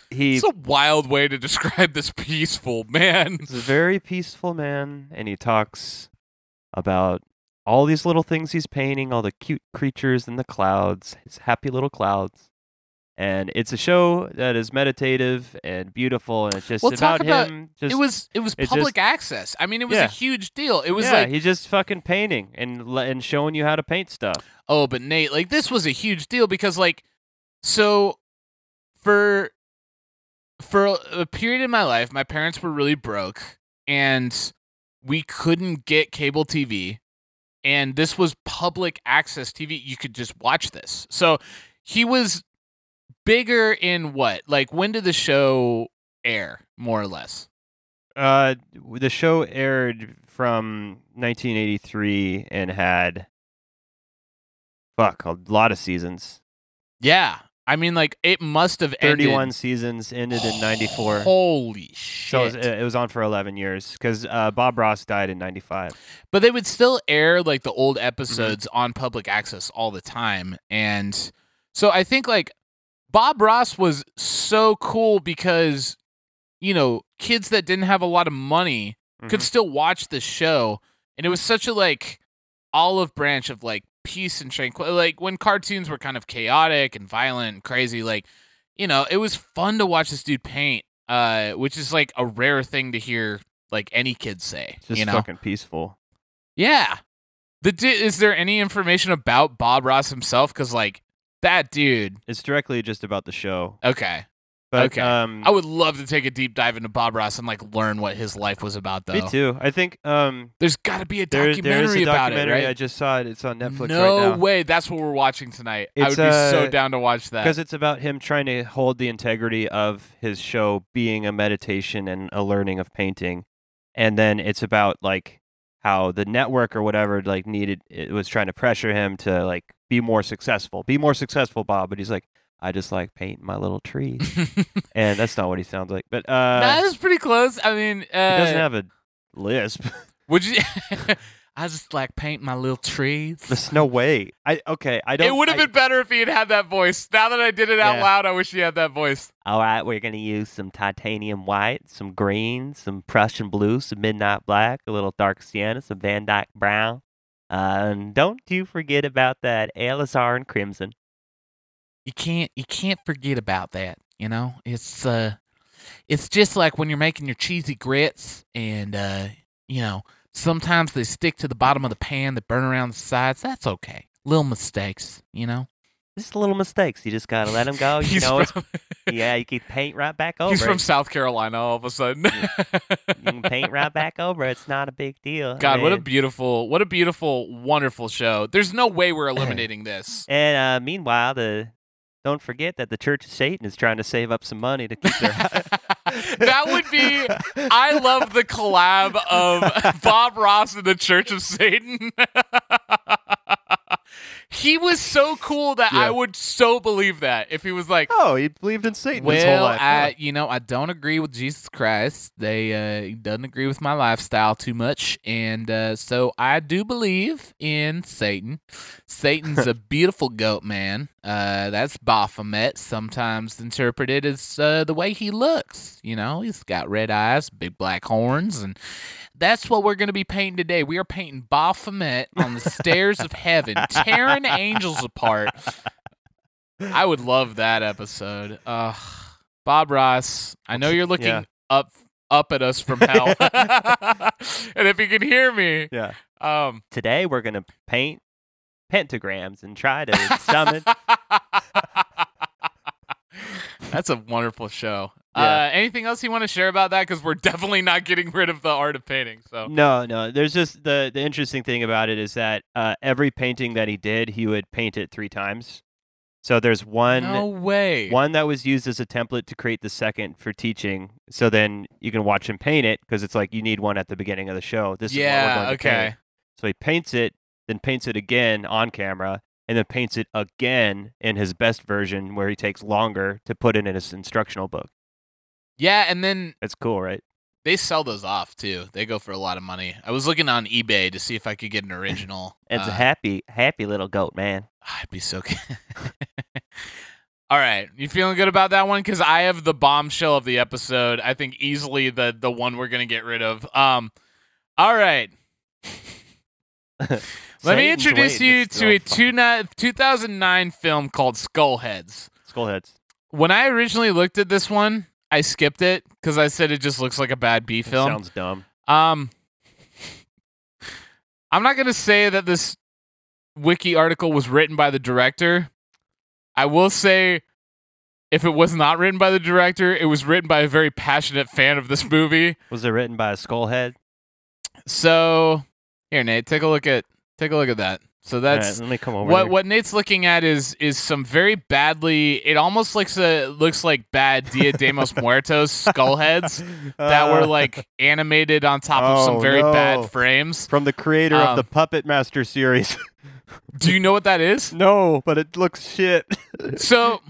He It's a wild way to describe this peaceful man. He's a very peaceful man, and he talks about all these little things he's painting, all the cute creatures in the clouds, his happy little clouds. And it's a show that is meditative and beautiful, and it's just Well, talk about about- him. Just, it was it was public just- access. I mean, it was Yeah. a huge deal. It was yeah, like, he's just fucking painting and and showing you how to paint stuff. oh, but Nate, like this was a huge deal because like, so for for a- period in my life, my parents were really broke, and we couldn't get cable TV, and this was public access TV. You could just watch this. So he was bigger in what? Like, when did the show air, more or less? Uh, the show aired from 1983 and had fuck a lot of seasons. Yeah. I mean, like it must have ended. 31 seasons ended in 94. Holy shit! So it was, it was on for 11 years because uh, Bob Ross died in 95. but they would still air like the old Mm-hmm. episodes on public access all the time, and so I think like Bob Ross was so cool because you know kids that didn't have a lot of money could Mhm. still watch the show and it was such a like olive branch of like peace and tranquility like when cartoons were kind of chaotic and violent and crazy like you know it was fun to watch this dude paint uh which is like a rare thing to hear like any kid say It's just you know fucking peaceful. yeah the du- is there any information about bob ross himself because like that dude It's directly just about the show. okay But, Okay. Um, i would love to take a deep dive into bob ross and like learn what his life was about though me too. I think um, there's got to be a documentary there, there is a about documentary. it right I just saw it. It's on Netflix no right now. way. That's what we're watching tonight. I would be so uh, down to watch that. Because it's about him trying to hold the integrity of his show being a meditation and a learning of painting. And then it's about like how the network or whatever like needed it was trying to pressure him to like be more successful. Be more successful, Bob. But he's like, I just like painting my little trees. and that's not what he sounds like. But uh that is pretty close. I mean, uh, he doesn't have a lisp. would you? I just like paint my little trees. There's no way. I okay, I don't It would have been better if he had had that voice. Now that I did it out Yeah. loud, I wish he had that voice. All right, we're gonna use some titanium white, some green, some Prussian blue, some midnight black, a little dark sienna, some Van Dyke brown. Uh, and don't you forget about that Alizarin crimson. You can't. You can't forget about that. You know, it's uh, it's just like when you're making your cheesy grits, and uh, you know, sometimes they stick to the bottom of the pan, they burn around the sides. That's okay. Little mistakes, you know. Just little mistakes. You just gotta let them go. You know, from- yeah, you can paint right back over. He's from it. South Carolina all of a sudden. You can paint right back over. It's not a big deal. God, what a beautiful, what a beautiful, wonderful show. There's no way we're eliminating this. And uh, meanwhile, the don't forget that the Church of Satan is trying to save up some money to keep their. that would be. I love the collab of Bob Ross and the Church of Satan. He was so cool that I would so believe that if he was like, oh, he believed in Satan his whole Well, life. I huh? you know I don't agree with Jesus Christ. They uh, doesn't agree with my lifestyle too much, and uh, so I do believe in Satan. Satan's a beautiful goat man. Uh, that's Baphomet, sometimes interpreted as uh, the way he looks. You know, he's got red eyes, big black horns, and that's what we're going to be painting today. We are painting Baphomet on the stairs of heaven, tearing angels apart. I would love that episode. Uh, Bob Ross, I know you're looking Yeah. up up at us from hell, and if you can hear me, yeah. um, Today we're gonna paint pentagrams and try to summon. That's a wonderful show. Yeah. Uh, anything else you want to share about that? Because we're definitely not getting rid of the art of painting. So No, no. There's just the the interesting thing about it is that uh, every painting that he did, he would paint it three times. So there's one no way. one that was used as a template to create the second for teaching. So then you can watch him paint it because it's like you need one at the beginning of the show. This is what we're yeah. going to Okay. paint. So he paints it, then paints it again on camera, and then paints it again in his best version where he takes longer to put it in his instructional book. Yeah, and then It's cool, right? they sell those off too. They go for a lot of money. I was looking on eBay to see if I could get an original. It's uh, a happy, happy little goat, man. I'd be so. good. All right, you feeling good about that one? Because I have the bombshell of the episode. I think easily the the one we're gonna get rid of. Um, all right. Let me introduce you to a two ni- 2009 film called Skullheads. Skullheads. When I originally looked at this one, I skipped it because I said it just looks like a bad B film. Sounds dumb. Um, I'm not going to say that this wiki article was written by the director. I will say, if it was not written by the director, it was written by a very passionate fan of this movie. Was it written by a skullhead? So here, Nate, take a look at take a look at that. So that's right, let me come over. what here. what Nate's looking at is is some very badly. It almost looks a looks like bad Dia de los Muertos skull heads that were Uh, like animated on top of some Oh, very no. bad frames. from the creator of the um, Puppet Master series. Do you know what that is? no, but it looks shit. So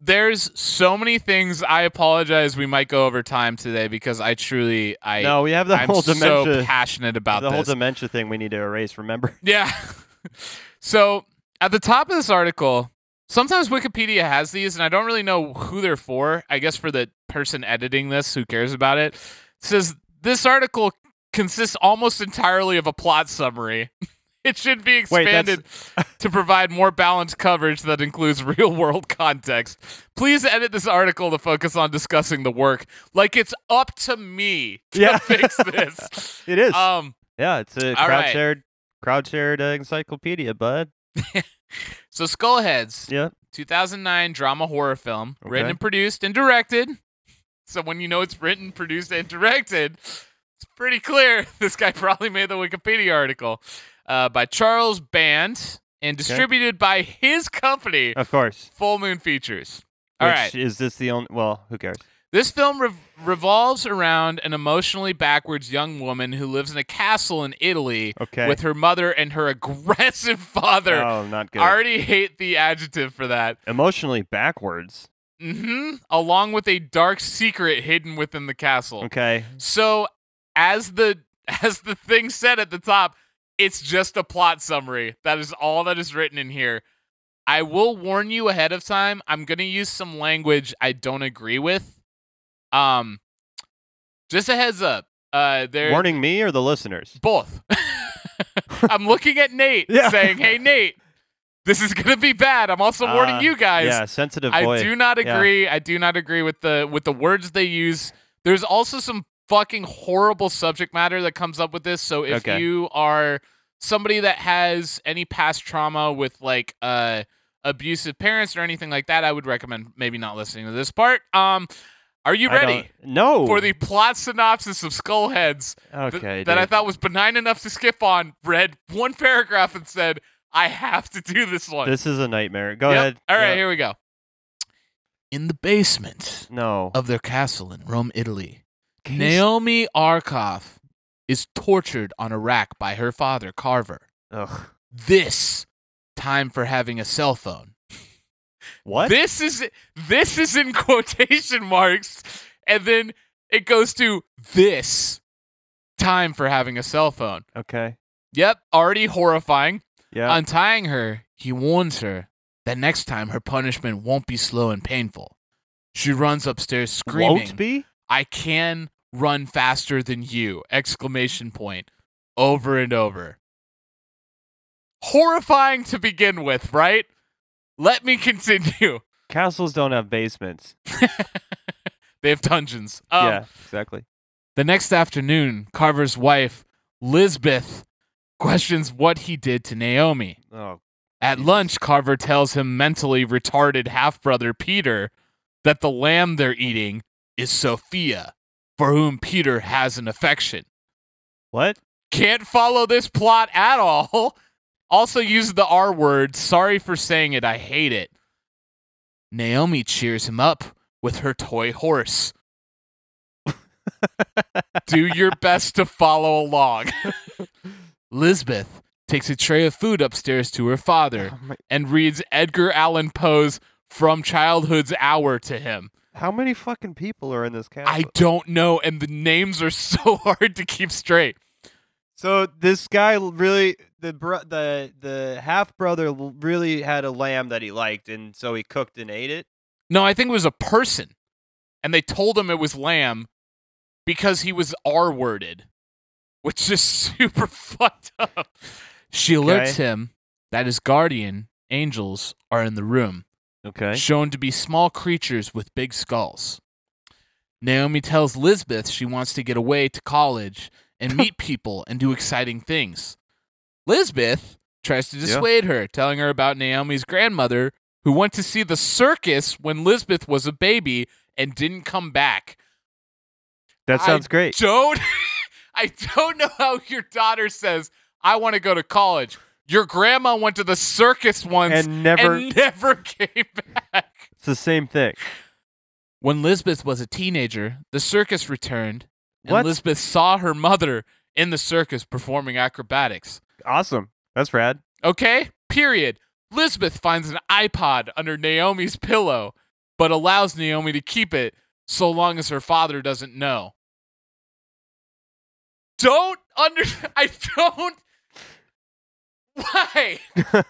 there's so many things. I apologize. We might go over time today because I truly, I, no, we have the I'm whole so dementia. passionate about the whole this. dementia thing we need to erase. Remember? Yeah. so at the top of this article, sometimes Wikipedia has these, and I don't really know who they're for. I guess for the person editing this who cares about it. It says this article consists almost entirely of a plot summary. it should be Wait, expanded to provide more balanced coverage that includes real world context. Please edit this article to focus on discussing the work. Like it's up to me to Yeah. fix this. It is. Um yeah, it's a crowd right. shared, crowd shared uh, encyclopedia, bud. so Skullheads. Yeah. 2009 drama horror film, written and produced and directed. So when you know it's written, produced, and directed, it's pretty clear this guy probably made the Wikipedia article. Uh, by Charles Band and distributed by his company, Of course. Full Moon Features. All Which, right. Is this the only? Well, who cares? This film rev- revolves around an emotionally backwards young woman who lives in a castle in Italy Okay. with her mother and her aggressive father. Oh, not good. I already hate the adjective for that. Emotionally backwards. hmm Along with a dark secret hidden within the castle. Okay. So, as the as the thing said at the top, it's just a plot summary. That is all that is written in here. I will warn you ahead of time. I'm going to use some language I don't agree with. Um just a heads up. Uh there Warning me or the listeners? both. I'm looking at Nate Yeah. saying, "Hey Nate, this is going to be bad." I'm also warning Uh, you guys. Yeah, sensitive I boy. do not Yeah. agree. I do not agree with the with the words they use. There's also some fucking horrible subject matter that comes up with this. So if Okay. you are somebody that has any past trauma with like uh abusive parents or anything like that, I would recommend maybe not listening to this part. Um are you ready No. for the plot synopsis of Skullheads th- okay. that I thought was benign enough to skip on? Read one paragraph and said, I have to do this one. This is a nightmare. Go Yep. ahead. All right, Yeah. here we go. In the basement No. of their castle in Rome, Italy, S- Naomi Arkoff is tortured on a rack by her father, Carver. Ugh. This time for having a cell phone. What? This is this is in quotation marks, and then it goes to this time for having a cell phone. okay. Yep, already horrifying. Yeah. Untying her, he warns her that next time her punishment won't be slow and painful. She runs upstairs screaming, Won't be. I can run faster than you! Exclamation point. Over and over. Horrifying to begin with, right? Let me continue. Castles don't have basements. they have dungeons. Um, yeah. Exactly. The next afternoon, Carver's wife, Lisbeth, questions what he did to Naomi. Oh. At lunch, Carver tells him mentally retarded half brother Peter that the lamb they're eating is Sophia, for whom Peter has an affection. What? Can't follow this plot at all. Also uses the R word. Sorry for saying it. I hate it. Naomi cheers him up with her toy horse. Do your best to follow along. Lisbeth takes a tray of food upstairs to her father Oh and reads Edgar Allan Poe's From Childhood's Hour to him. How many fucking people are in this castle? I don't know, and the names are so hard to keep straight. So this guy really the bro- the the half brother really had a lamb that he liked, and so he cooked and ate it. No, I think it was a person, and they told him it was lamb because he was R worded, which is super fucked up. She alerts Okay. him that his guardian angels are in the room. Okay. shown to be small creatures with big skulls. Naomi tells Lisbeth she wants to get away to college and meet people and do exciting things. Lisbeth tries to Yeah. dissuade her, telling her about Naomi's grandmother who went to see the circus when Lisbeth was a baby and didn't come back. That I sounds great. Don't I don't know how your daughter says I want to go to college. Your grandma went to the circus once And never. and never came back. it's the same thing. When Lisbeth was a teenager, the circus returned, and What? Lisbeth saw her mother in the circus performing acrobatics. Awesome. That's rad. Okay? Period. Lisbeth finds an iPod under Naomi's pillow. but allows Naomi to keep it so long as her father doesn't know. Don't under I don't why?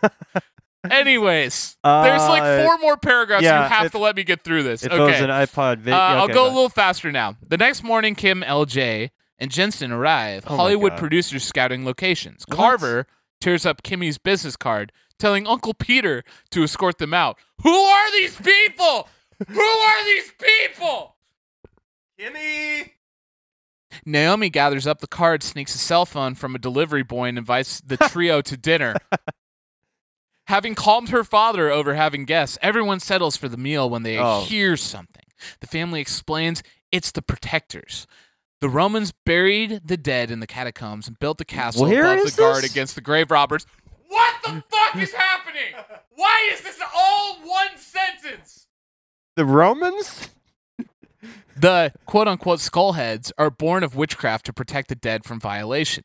Anyways, there's like Uh, four more paragraphs. yeah, you have if- to let me get through this. If it was okay. an iPod video, Uh, I'll go a little faster now. The next morning, Kim, LJ, and Jensen arrive. Oh Hollywood producers scouting locations. What? Carver tears up Kimmy's business card, telling Uncle Peter to escort them out. Who are these people? Who are these people? Kimmy. Naomi gathers up the card, sneaks a cell phone from a delivery boy, and invites the trio to dinner. Having calmed her father over having guests, everyone settles for the meal when they Oh. hear something. The family explains it's the protectors. The Romans buried the dead in the catacombs and built the castle Where above the guard this? against the grave robbers. What the fuck is happening? Why is this all one sentence? The Romans? The quote unquote skullheads are born of witchcraft to protect the dead from violation.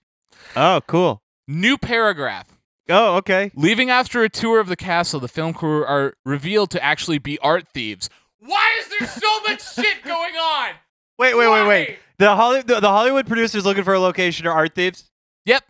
Oh, cool. New paragraph. Oh, okay. Leaving after a tour of the castle, the film crew are revealed to actually be art thieves. Why is there so much shit going on? Wait, wait, wait, wait. The, Holly, the, the Hollywood producers looking for a location are art thieves? Yep.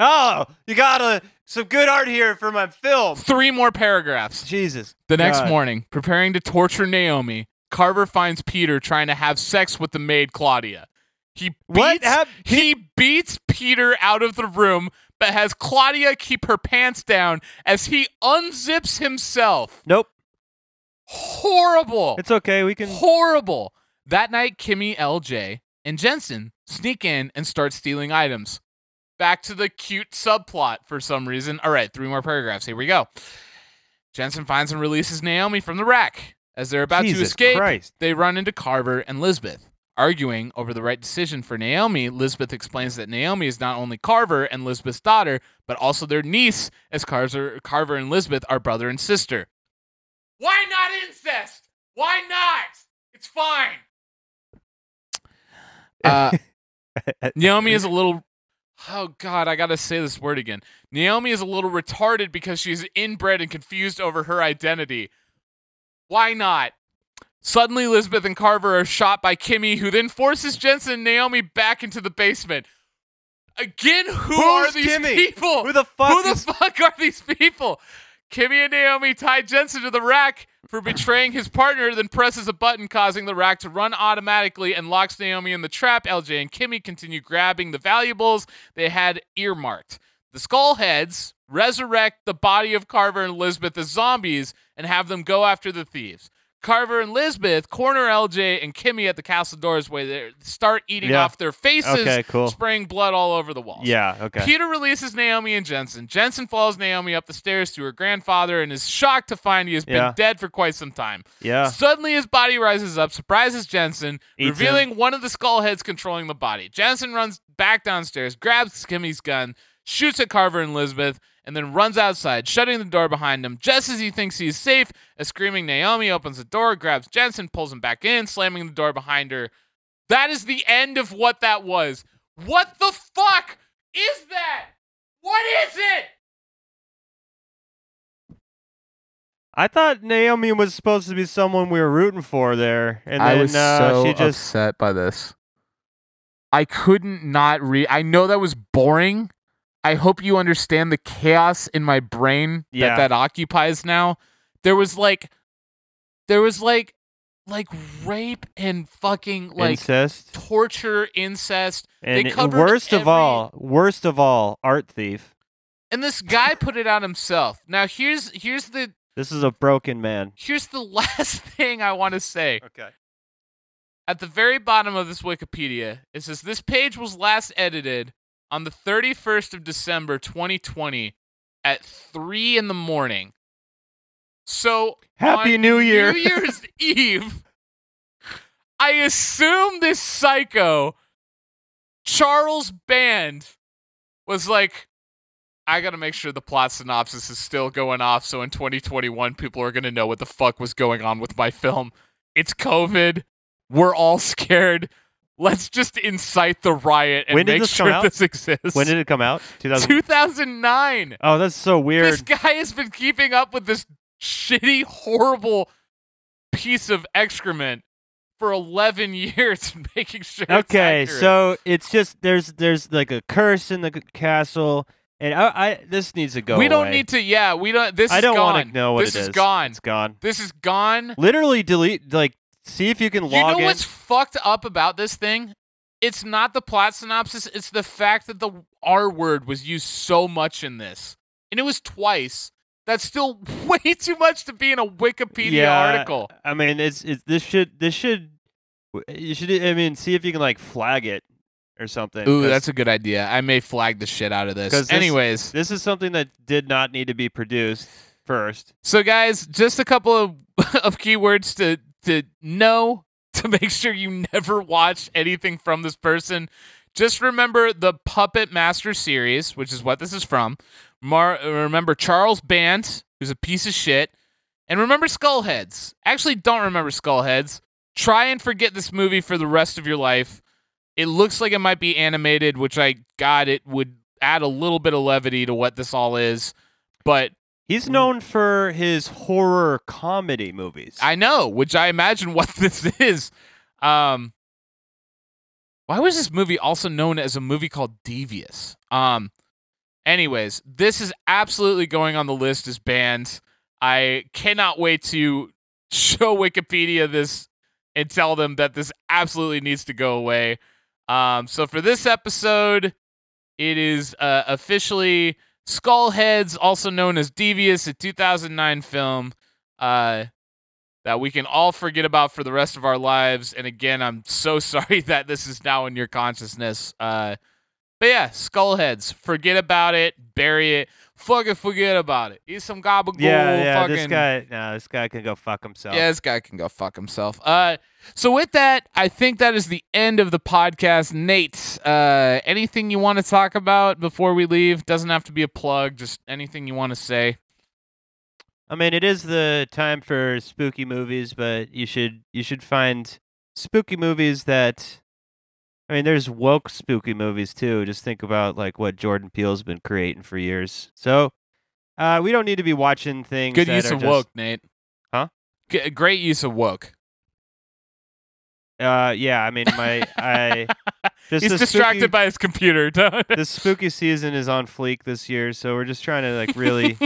Oh, you got a, some good art here for my film. Three more paragraphs. Jesus. The next God. morning, preparing to torture Naomi, Carver finds Peter trying to have sex with the maid Claudia. He beats, What hap- he beats Peter out of the room, but has Claudia keep her pants down as he unzips himself. Nope. Horrible. It's okay. We can. horrible. That night, Kimmy, LJ, and Jensen sneak in and start stealing items. Back to the cute subplot for some reason. All right, three more paragraphs. Here we go. Jensen finds and releases Naomi from the rack. As they're about to escape, Christ. they run into Carver and Lisbeth. Arguing over the right decision for Naomi, Lisbeth explains that Naomi is not only Carver and Lisbeth's daughter, but also their niece, as Carver, Carver and Lisbeth are brother and sister. Why not incest? Why not? It's fine. Uh, Naomi is a little. Oh God, I gotta say this word again. Naomi is a little retarded because she's inbred and confused over her identity. Why not? Suddenly, Elizabeth and Carver are shot by Kimmy, who then forces Jensen and Naomi back into the basement. Again, who are Who's these Kimmy? people? Who the fuck Who the fuck are these people? Kimmy and Naomi tie Jensen to the rack for betraying his partner, then presses a button causing the rack to run automatically and locks Naomi in the trap. LJ and Kimmy continue grabbing the valuables they had earmarked. The Skullheads resurrect the body of Carver and Elizabeth as zombies and have them go after the thieves. Carver and Lisbeth corner LJ and Kimmy at the castle doors where they start eating Yeah. off their faces, Okay, cool. spraying blood all over the walls. Yeah, okay. Peter releases Naomi and Jensen. Jensen follows Naomi up the stairs to her grandfather and is shocked to find he has Yeah. been dead for quite some time. Yeah. Suddenly, his body rises up, surprises Jensen, Eats revealing one of the skull heads controlling the body. Jensen runs back downstairs, grabs Kimmy's gun, shoots at Carver and Elizabeth, and then runs outside, shutting the door behind him. Just as he thinks he is safe, a screaming Naomi opens the door, grabs Jensen, pulls him back in, slamming the door behind her. That is the end of what that was. What the fuck is that? What is it? I thought Naomi was supposed to be someone we were rooting for there, and I then, uh, she just upset by this. I couldn't not read. I know that was boring. I hope you understand the chaos in my brain Yeah. that that occupies now. There was like, there was like, like rape and fucking like incest. torture, incest, they And covered worst of all, worst of all, art thief. and this guy put it out himself. Now here's here's the This is a broken man. here's the last thing I want to say. Okay. At the very bottom of this Wikipedia, it says this page was last edited on the 31st of December 2020 at 3 in the morning. So, Happy on New Year. New Year's Eve, I assume this psycho, Charles Band, was like, I gotta make sure the plot synopsis is still going off so in 2021 people are gonna know what the fuck was going on with my film. It's COVID. We're all scared. Let's just incite the riot and When did make this come sure out? this exists. When did it come out? 2000. 2009. oh, that's so weird. This guy has been keeping up with this shitty, horrible piece of excrement for 11 years and making sure it's Okay, so it's just there's there's like a curse in the castle, and I, I this needs to go. we don't away. need to yeah we don't this I is don't gone want to know what this it is is. gone It's gone. this is gone Literally delete. Like, see if you can log in. you know in. what's fucked up about this thing it's not the plot synopsis it's the fact that the r word was used so much in this and it was twice that's still way too much to be in a wikipedia Yeah, article I mean, it's it's this should this should you should I mean see if you can like flag it or something. ooh that's a good idea i may flag the shit out of this this- anyways this is something that did not need to be produced first. So, guys, just a couple of, of keywords to to know to make sure you never watch anything from this person. Just remember the Puppet Master series, which is what this is from. Mar- remember Charles Band, who's a piece of shit, and remember Skullheads. Actually, don't remember Skullheads. Try and forget this movie for the rest of your life. It looks like it might be animated, which I got it would add a little bit of levity to what this all is. But He's known for his horror comedy movies. I know, which I imagine what this is. Um, why was this movie also known as a movie called Devious? Um, anyways, this is absolutely going on the list as banned. I cannot wait to show Wikipedia this and tell them that this absolutely needs to go away. Um, so for this episode, it is uh, officially Skullheads, also known as Devious, a 2009 film. Uh, that we can all forget about for the rest of our lives. And again, I'm so sorry that this is now in your consciousness. Uh, but yeah, Skullheads, forget about it, bury it, fucking forget about it. Eat some gabagool. yeah, yeah. fucking, This guy, no, this guy can go fuck himself. yeah, this guy can go fuck himself. Uh, so with that, I think that is the end of the podcast. Nate, uh, anything you want to talk about before we leave? Doesn't have to be a plug. Just anything you want to say. I mean, it is the time for spooky movies, but you should you should find spooky movies that. I mean, there's woke spooky movies too. Just think about like what Jordan Peele's been creating for years. So, uh, we don't need to be watching things. Good use of just- woke, Nate. Huh? G- great use of woke. Uh, yeah. I mean, my I just He's distracted spooky, by his computer. The spooky season is on fleek this year, so we're just trying to like really,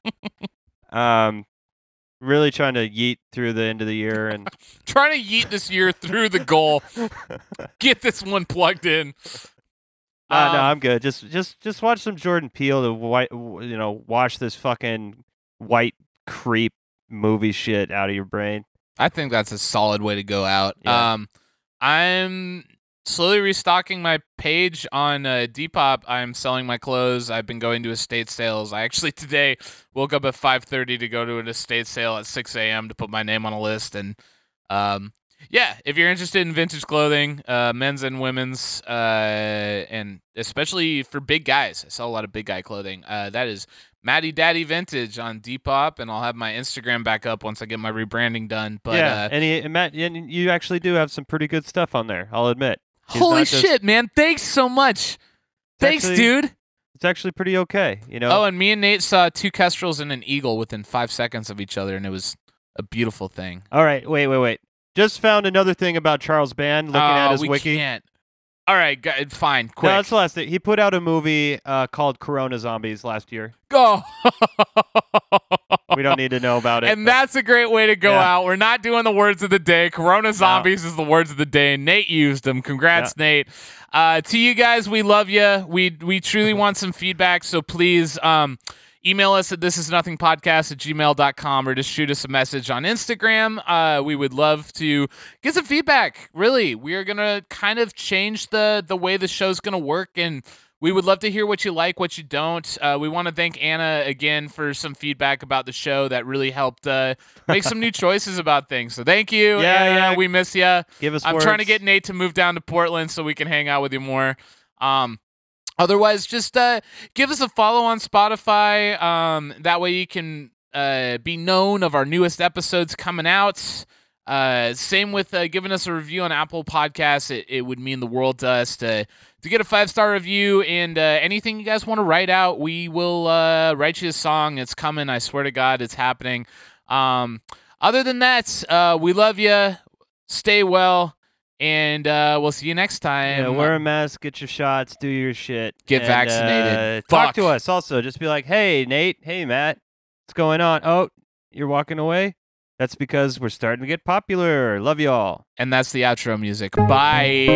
um, really trying to yeet through the end of the year and. Trying to yeet this year through the goal. Get this one plugged in. Uh, no, Um, I'm good. Just, just, just watch some Jordan Peele to white, you know, wash this fucking white creep movie shit out of your brain. I think that's a solid way to go out. Yeah. Um, I'm slowly restocking my page on uh, Depop. I'm selling my clothes. I've been going to estate sales. I actually today woke up at 5:30 to go to an estate sale at 6 a.m. to put my name on a list. And um, yeah, if you're interested in vintage clothing, uh, men's and women's, uh, and especially for big guys, I sell a lot of big guy clothing. Uh, that is Matty Daddy Vintage on Depop, and I'll have my Instagram back up once I get my rebranding done. But yeah, uh, and, he, and Matt, and you actually do have some pretty good stuff on there. I'll admit. He's Holy just- shit, man. Thanks so much. Thanks, actually- dude. It's actually pretty okay. You know. Oh, and me and Nate saw two kestrels and an eagle within five seconds of each other, and it was a beautiful thing. All right. Wait, wait, wait. Just found another thing about Charles Band. Looking at Oh, his we wiki. can't. All right, go, fine. Quick. No, that's the last thing. He put out a movie uh, called Corona Zombies last year. Go. We don't need to know about it. and but- that's a great way to go Yeah. out. We're not doing the words of the day. Corona zombies is the words of the day. Nate used them. Congrats, Nate. Uh, to you guys, we love you. We we truly want some feedback. So please um, email us at this is nothing podcast at gmail.com or just shoot us a message on Instagram. Uh, we would love to get some feedback. Really, we are gonna kind of change the the way the show's gonna work and. We would love to hear what you like, what you don't. Uh, we want to thank Anna again for some feedback about the show that really helped uh, make some new choices about things. So thank you. Yeah, Anna. yeah. We miss you. Give us I'm trying to get Nate to move down to Portland so we can hang out with you more. Um, otherwise, just uh, give us a follow on Spotify. Um, that way you can uh, be known of our newest episodes coming out. Uh, same with uh, giving us a review on Apple Podcasts. It, it would mean the world to us to to get a five star review and uh, anything you guys want to write out. We will uh, write you a song. It's coming. I swear to God, it's happening. Um, other than that, uh, we love you. Stay well, and uh, we'll see you next time. Yeah, wear a mask, get your shots, do your shit. Get and, vaccinated. Uh, talk to us also. Just be like, hey, Nate. Hey, Matt. What's going on? Oh, you're walking away? That's because we're starting to get popular. Love y'all. and that's the outro music. Bye.